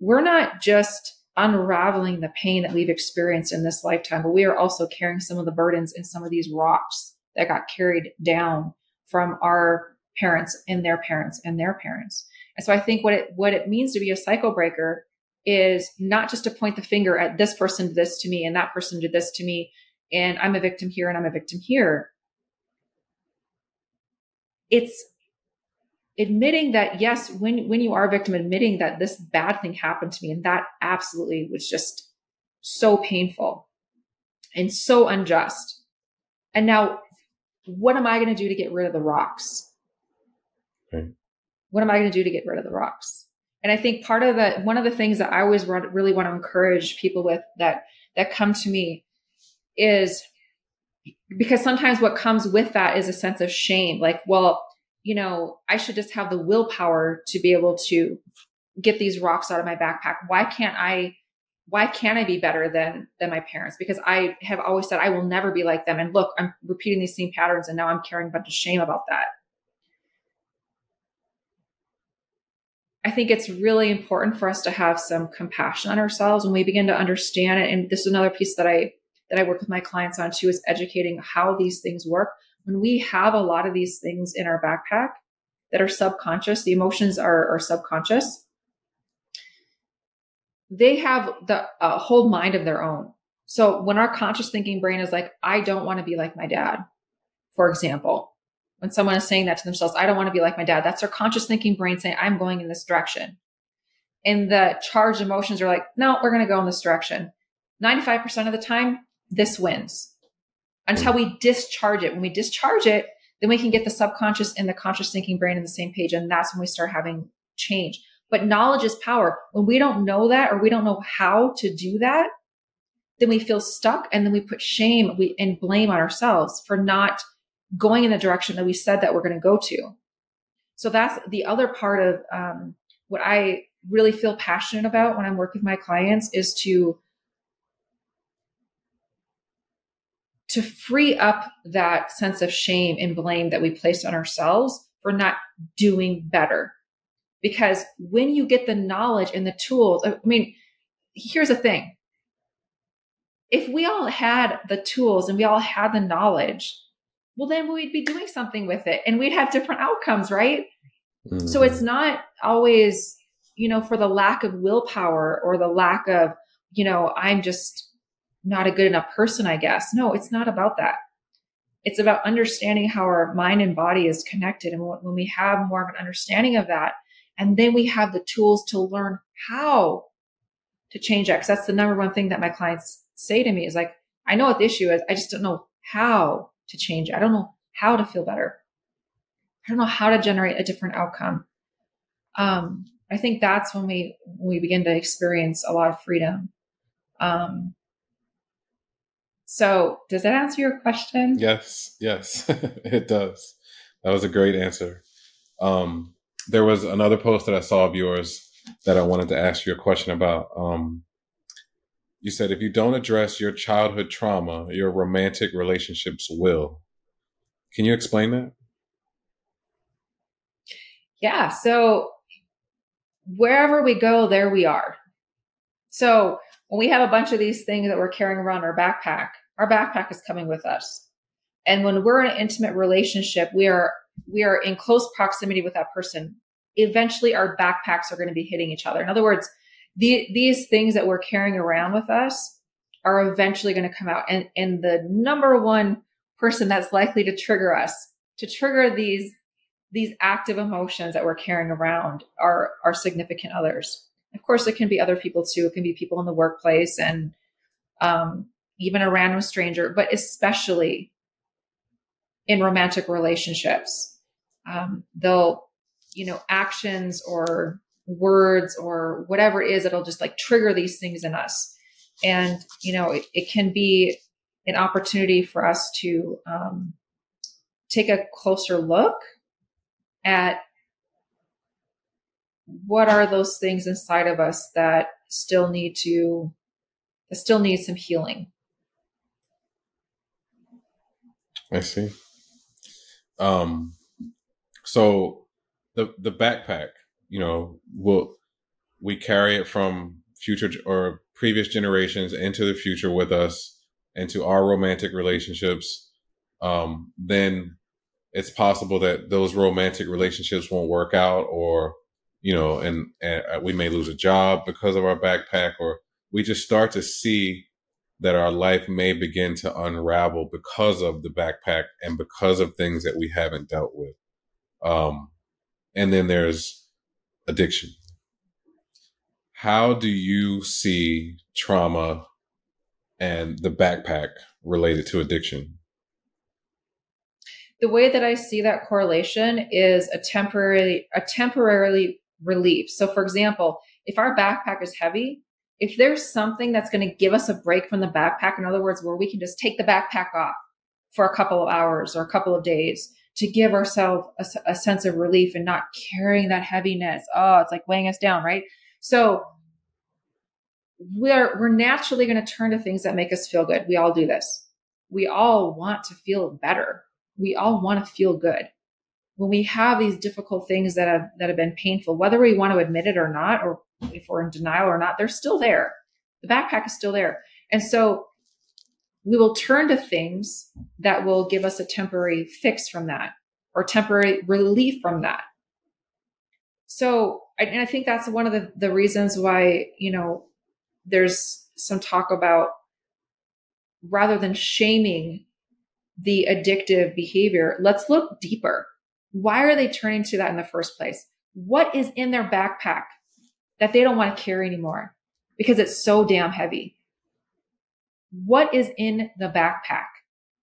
We're not just unraveling the pain that we've experienced in this lifetime, but we are also carrying some of the burdens in some of these rocks that got carried down from our parents and their parents and their parents. And so I think what it what it means to be a cycle breaker is not just to point the finger at this person did this to me and that person did this to me and I'm a victim here and I'm a victim here. It's admitting that yes, when when you are a victim, admitting that this bad thing happened to me and that absolutely was just so painful and so unjust. And now what am I going to do to get rid of the rocks? Right. What am I going to do to get rid of the rocks? And I think part of the one of the things that I always really want to encourage people with that that come to me is because sometimes what comes with that is a sense of shame. Like, well, you know, I should just have the willpower to be able to get these rocks out of my backpack. Why can't I why can't I be better than than my parents? Because I have always said I will never be like them. And look, I'm repeating these same patterns and now I'm carrying a bunch of shame about that. I think it's really important for us to have some compassion on ourselves when we begin to understand it. And this is another piece that I that I work with my clients on too is educating how these things work. When we have a lot of these things in our backpack that are subconscious, the emotions are, are subconscious. They have the whole mind of their own. So when our conscious thinking brain is like, I don't want to be like my dad, for example, when someone is saying that to themselves, I don't want to be like my dad, that's their conscious thinking brain saying, I'm going in this direction. And the charged emotions are like, no, we're going to go in this direction. 95% of the time, this wins until we discharge it. When we discharge it, then we can get the subconscious and the conscious thinking brain in the same page. And that's when we start having change. But knowledge is power. When we don't know that or we don't know how to do that, then we feel stuck and then we put shame and blame on ourselves for not going in the direction that we said that we're going to go to. So that's the other part of um, what I really feel passionate about when I'm working with my clients is to to free up that sense of shame and blame that we place on ourselves for not doing better. Because when you get the knowledge and the tools, I mean, here's the thing. If we all had the tools and we all had the knowledge, well, then we'd be doing something with it and we'd have different outcomes, right? Mm-hmm. So it's not always, you know, for the lack of willpower or the lack of, you know, I'm just not a good enough person, I guess. No, it's not about that. It's about understanding how our mind and body is connected. And when we have more of an understanding of that, and then we have the tools to learn how to change that. Cause that's the number one thing that my clients say to me is like, I know what the issue is. I just don't know how to change it. I don't know how to feel better. I don't know how to generate a different outcome. Um, I think that's when we when we begin to experience a lot of freedom. Um, so, does that answer your question? Yes, yes, [LAUGHS] it does. That was a great answer. Um, there was another post that I saw of yours that I wanted to ask you a question about. Um, you said if you don't address your childhood trauma, your romantic relationships will. Can you explain that? Yeah. So wherever we go, there we are. So when we have a bunch of these things that we're carrying around our backpack, our backpack is coming with us. And when we're in an intimate relationship, we are we are in close proximity with that person. Eventually our backpacks are going to be hitting each other. In other words, the, these things that we're carrying around with us are eventually going to come out. And, and the number one person that's likely to trigger us, to trigger these, these active emotions that we're carrying around are our significant others. Of course, it can be other people too. It can be people in the workplace and um, even a random stranger, but especially in romantic relationships. Um, they'll, you know, actions or words or whatever it is it'll just like trigger these things in us. And, you know, it, it can be an opportunity for us to um, take a closer look at what are those things inside of us that still need to that still need some healing i see um so the the backpack you know, we'll, we carry it from future or previous generations into the future with us into our romantic relationships. Um, then it's possible that those romantic relationships won't work out or, you know, and, and uh, we may lose a job because of our backpack or we just start to see that our life may begin to unravel because of the backpack and because of things that we haven't dealt with. Um, and then there's addiction. How do you see trauma and the backpack related to addiction? The way that I see that correlation is a temporary a temporarily relief. So for example, if our backpack is heavy, if there's something that's going to give us a break from the backpack, in other words, where we can just take the backpack off for a couple of hours or a couple of days, to give ourselves a, a sense of relief and not carrying that heaviness. Oh, it's like weighing us down, right? So we're we're naturally going to turn to things that make us feel good. We all do this. We all want to feel better. We all want to feel good. When we have these difficult things that have that have been painful, whether we want to admit it or not, or if we're in denial or not, they're still there. The backpack is still there. And so we will turn to things that will give us a temporary fix from that or temporary relief from that. So, and I think that's one of the, the reasons why, you know, there's some talk about rather than shaming the addictive behavior, let's look deeper. Why are they turning to that in the first place? What is in their backpack that they don't want to carry anymore because it's so damn heavy? what is in the backpack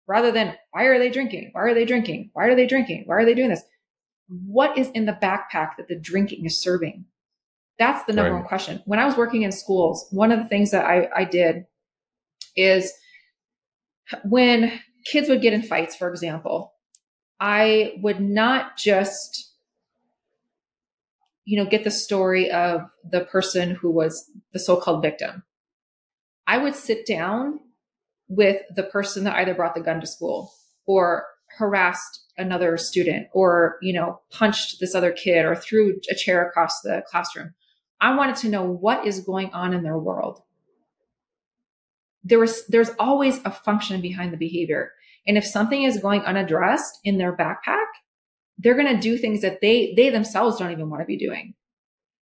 rather than why are they drinking? Why are they drinking? Why are they drinking? Why are they doing this? What is in the backpack that the drinking is serving? That's the number right. one question. When I was working in schools, one of the things that I, I did is when kids would get in fights, for example, I would not just, you know, get the story of the person who was the so-called victim. I would sit down with the person that either brought the gun to school or harassed another student or, you know, punched this other kid or threw a chair across the classroom. I wanted to know what is going on in their world. There was, there's always a function behind the behavior. And if something is going unaddressed in their backpack, they're going to do things that they, they themselves don't even want to be doing.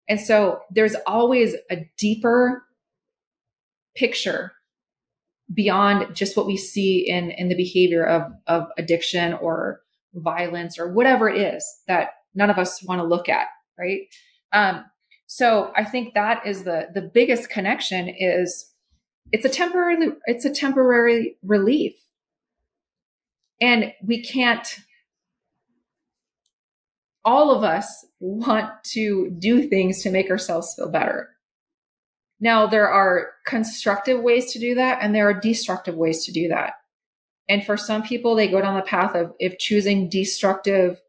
And so there's always a deeper picture beyond just what we see in in the behavior of of addiction or violence or whatever it is that none of us want to look at right um so i think that is the the biggest connection is it's a temporary it's a temporary relief and we can't all of us want to do things to make ourselves feel better now, there are constructive ways to do that, and there are destructive ways to do that. And for some people, they go down the path of if choosing destructive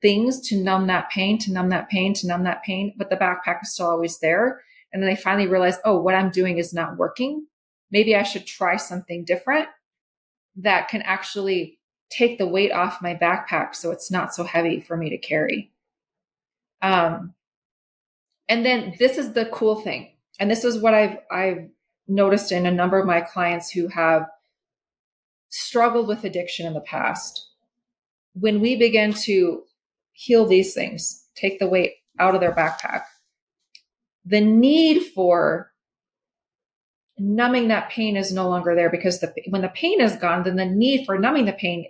things to numb that pain, to numb that pain, to numb that pain, but the backpack is still always there. And then they finally realize, oh, what I'm doing is not working. maybe I should try something different that can actually take the weight off my backpack so it's not so heavy for me to carry. Um, and then this is the cool thing. And this is what I've I've noticed in a number of my clients who have struggled with addiction in the past. When we begin to heal these things, take the weight out of their backpack, the need for numbing that pain is no longer there because the, when the pain is gone, then the need for numbing the pain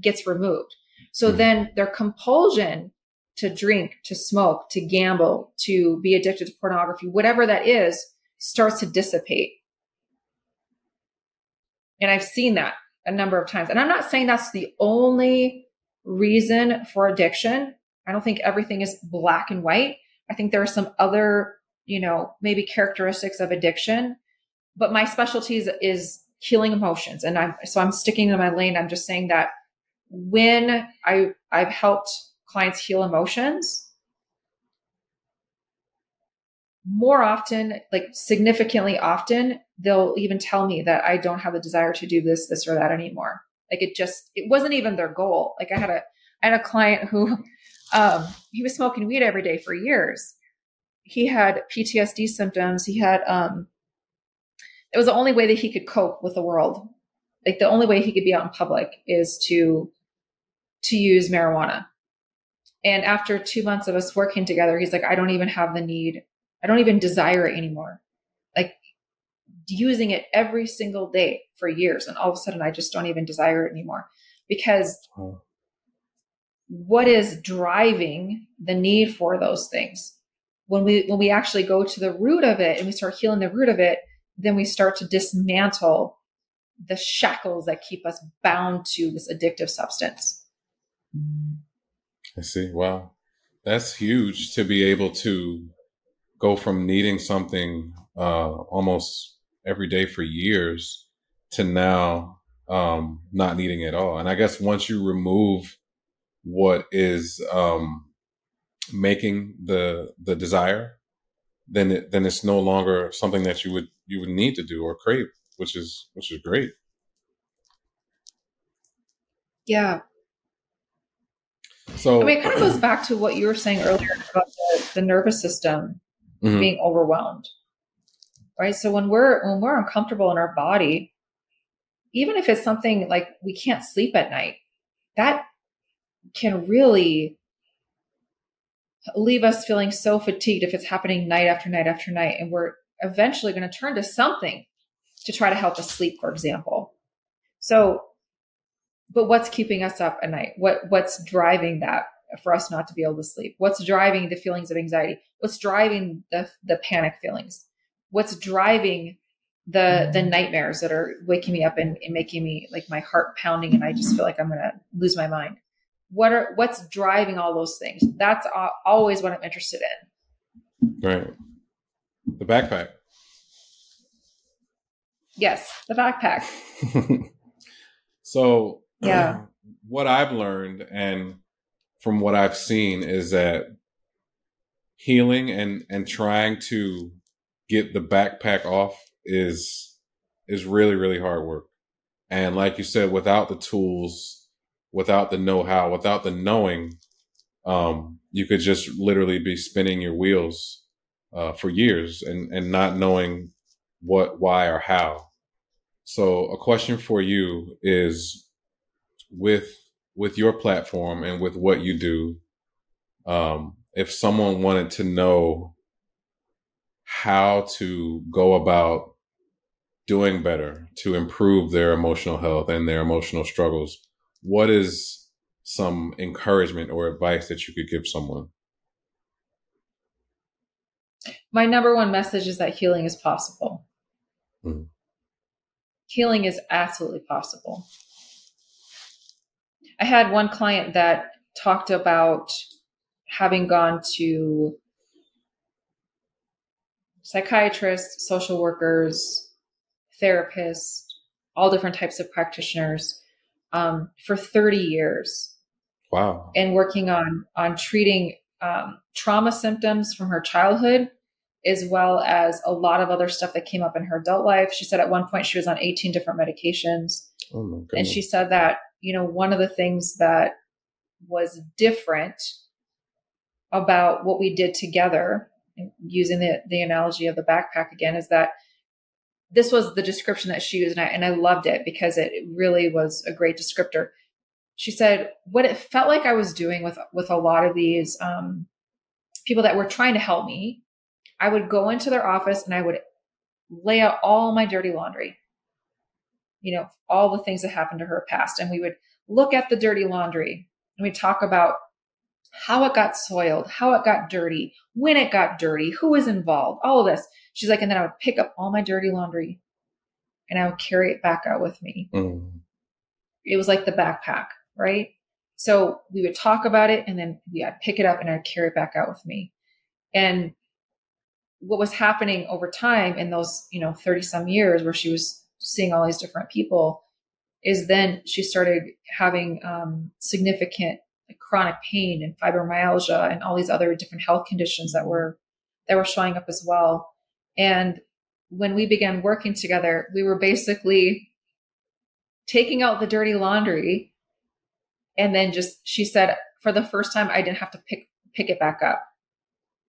gets removed. So mm-hmm. then their compulsion to drink, to smoke, to gamble, to be addicted to pornography, whatever that is, starts to dissipate. And I've seen that a number of times. And I'm not saying that's the only reason for addiction. I don't think everything is black and white. I think there are some other, you know, maybe characteristics of addiction. But my specialty is, is healing emotions. And I'm so I'm sticking to my lane. I'm just saying that when I I've helped clients heal emotions, more often, like significantly often, they'll even tell me that I don't have a desire to do this, this, or that anymore. Like it just, it wasn't even their goal. Like I had a, I had a client who, [LAUGHS] um, he was smoking weed every day for years. He had PTSD symptoms. He had, um, it was the only way that he could cope with the world. Like the only way he could be out in public is to, to use marijuana. And after two months of us working together, he's like, I don't even have the need. I don't even desire it anymore. Like using it every single day for years. And all of a sudden, I just don't even desire it anymore because oh. what is driving the need for those things? When we, when we actually go to the root of it and we start healing the root of it, then we start to dismantle the shackles that keep us bound to this addictive substance. I see. Wow. That's huge to be able to go from needing something uh, almost every day for years to now um, not needing it at all. And I guess once you remove what is um, making the the desire, then it, then it's no longer something that you would you would need to do or crave, which is which is great. Yeah, so I mean, it kind of goes back to what you were saying earlier about the, the nervous system mm-hmm. being overwhelmed, right? So when we're when we're uncomfortable in our body, even if it's something like we can't sleep at night, that can really leave us feeling so fatigued if it's happening night after night after night, and we're eventually going to turn to something to try to help us sleep, for example. So but what's keeping us up at night? What what's driving that for us not to be able to sleep? What's driving the feelings of anxiety? What's driving the the panic feelings? What's driving the the nightmares that are waking me up and, and making me like my heart pounding and I just feel like I'm gonna lose my mind? What are what's driving all those things? That's always what I'm interested in. Right. The backpack. Yes, the backpack. [LAUGHS] so yeah. what I've learned and from what I've seen is that healing and and trying to get the backpack off is is really really hard work. And like you said without the tools, without the know-how, without the knowing um you could just literally be spinning your wheels uh, for years and and not knowing what why or how. So a question for you is with with your platform and with what you do, um, if someone wanted to know how to go about doing better to improve their emotional health and their emotional struggles, what is some encouragement or advice that you could give someone? My number one message is that healing is possible. Mm-hmm. Healing is absolutely possible. I had one client that talked about having gone to psychiatrists, social workers, therapists, all different types of practitioners um, for 30 years. Wow. And working on on treating um, trauma symptoms from her childhood as well as a lot of other stuff that came up in her adult life. She said at one point she was on 18 different medications. Oh and she said that, you know, one of the things that was different about what we did together, using the, the analogy of the backpack again, is that this was the description that she used, and I, and I loved it because it really was a great descriptor. She said, "What it felt like I was doing with with a lot of these um, people that were trying to help me, I would go into their office and I would lay out all my dirty laundry, you know, all the things that happened to her past, and we would look at the dirty laundry and we talk about how it got soiled, how it got dirty, when it got dirty, who was involved, all of this." She's like, and then I would pick up all my dirty laundry and I would carry it back out with me. Mm. It was like the backpack, right? So we would talk about it and then we, I'd pick it up and I'd carry it back out with me. And what was happening over time in those, you know, 30 some years where she was seeing all these different people is then she started having um, significant like, chronic pain and fibromyalgia and all these other different health conditions that were that were showing up as well and when we began working together, we were basically taking out the dirty laundry. And then just, she said, for the first time, I didn't have to pick, pick it back up.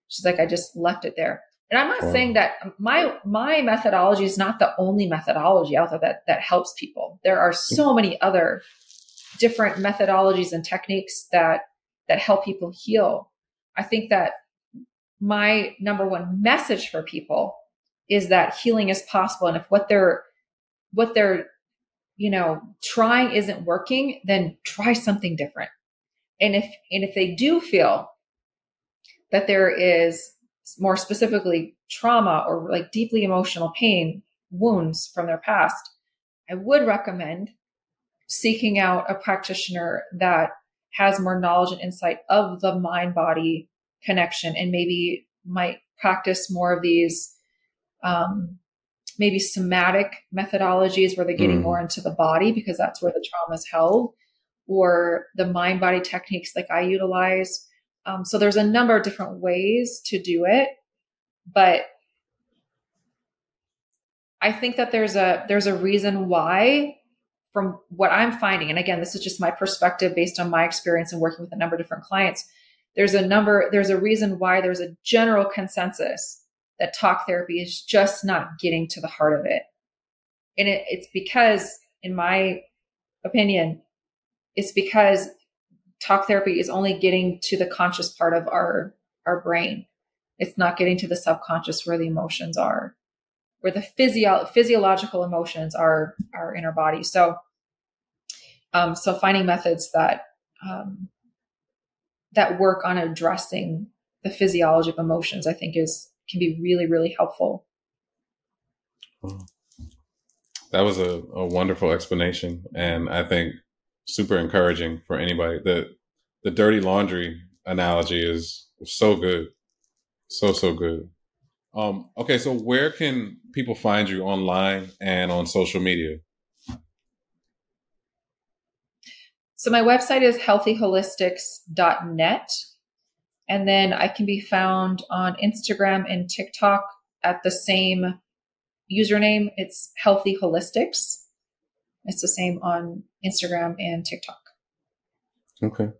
She's like, I just left it there. And I'm not wow. saying that um, my, my methodology is not the only methodology out there that, that helps people. There are so mm-hmm. many other different methodologies and techniques that, that help people heal. I think that my number one message for people is that healing is possible and if what they're what they're you know trying isn't working then try something different and if and if they do feel that there is more specifically trauma or like deeply emotional pain wounds from their past i would recommend seeking out a practitioner that has more knowledge and insight of the mind body connection and maybe might practice more of these um, maybe somatic methodologies where they're getting mm. more into the body because that's where the trauma is held or the mind body techniques like i utilize um, so there's a number of different ways to do it but i think that there's a there's a reason why from what i'm finding and again this is just my perspective based on my experience and working with a number of different clients there's a number, there's a reason why there's a general consensus that talk therapy is just not getting to the heart of it. And it, it's because, in my opinion, it's because talk therapy is only getting to the conscious part of our, our brain. It's not getting to the subconscious where the emotions are, where the physio- physiological emotions are, are in our body. So, um, so finding methods that, um, that work on addressing the physiology of emotions, I think is can be really, really helpful. That was a, a wonderful explanation, and I think super encouraging for anybody. The the dirty laundry analogy is so good, so so good. Um, okay, so where can people find you online and on social media? So my website is healthyholistics.net. And then I can be found on Instagram and TikTok at the same username. It's Healthy Holistics. It's the same on Instagram and TikTok. Okay.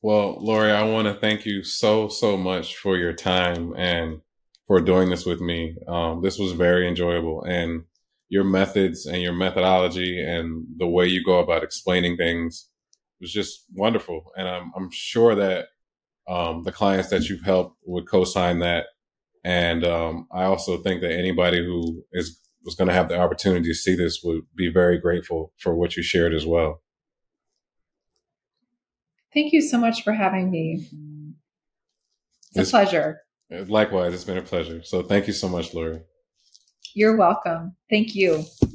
Well, Laurie, I want to thank you so, so much for your time and for doing this with me. Um, this was very enjoyable. And your methods and your methodology and the way you go about explaining things was just wonderful. And I'm, I'm sure that um, the clients that you've helped would co-sign that. And um, I also think that anybody who is was going to have the opportunity to see this would be very grateful for what you shared as well. Thank you so much for having me. It's a pleasure. Likewise, it's been a pleasure. So thank you so much, Laurie. You're welcome. Thank you.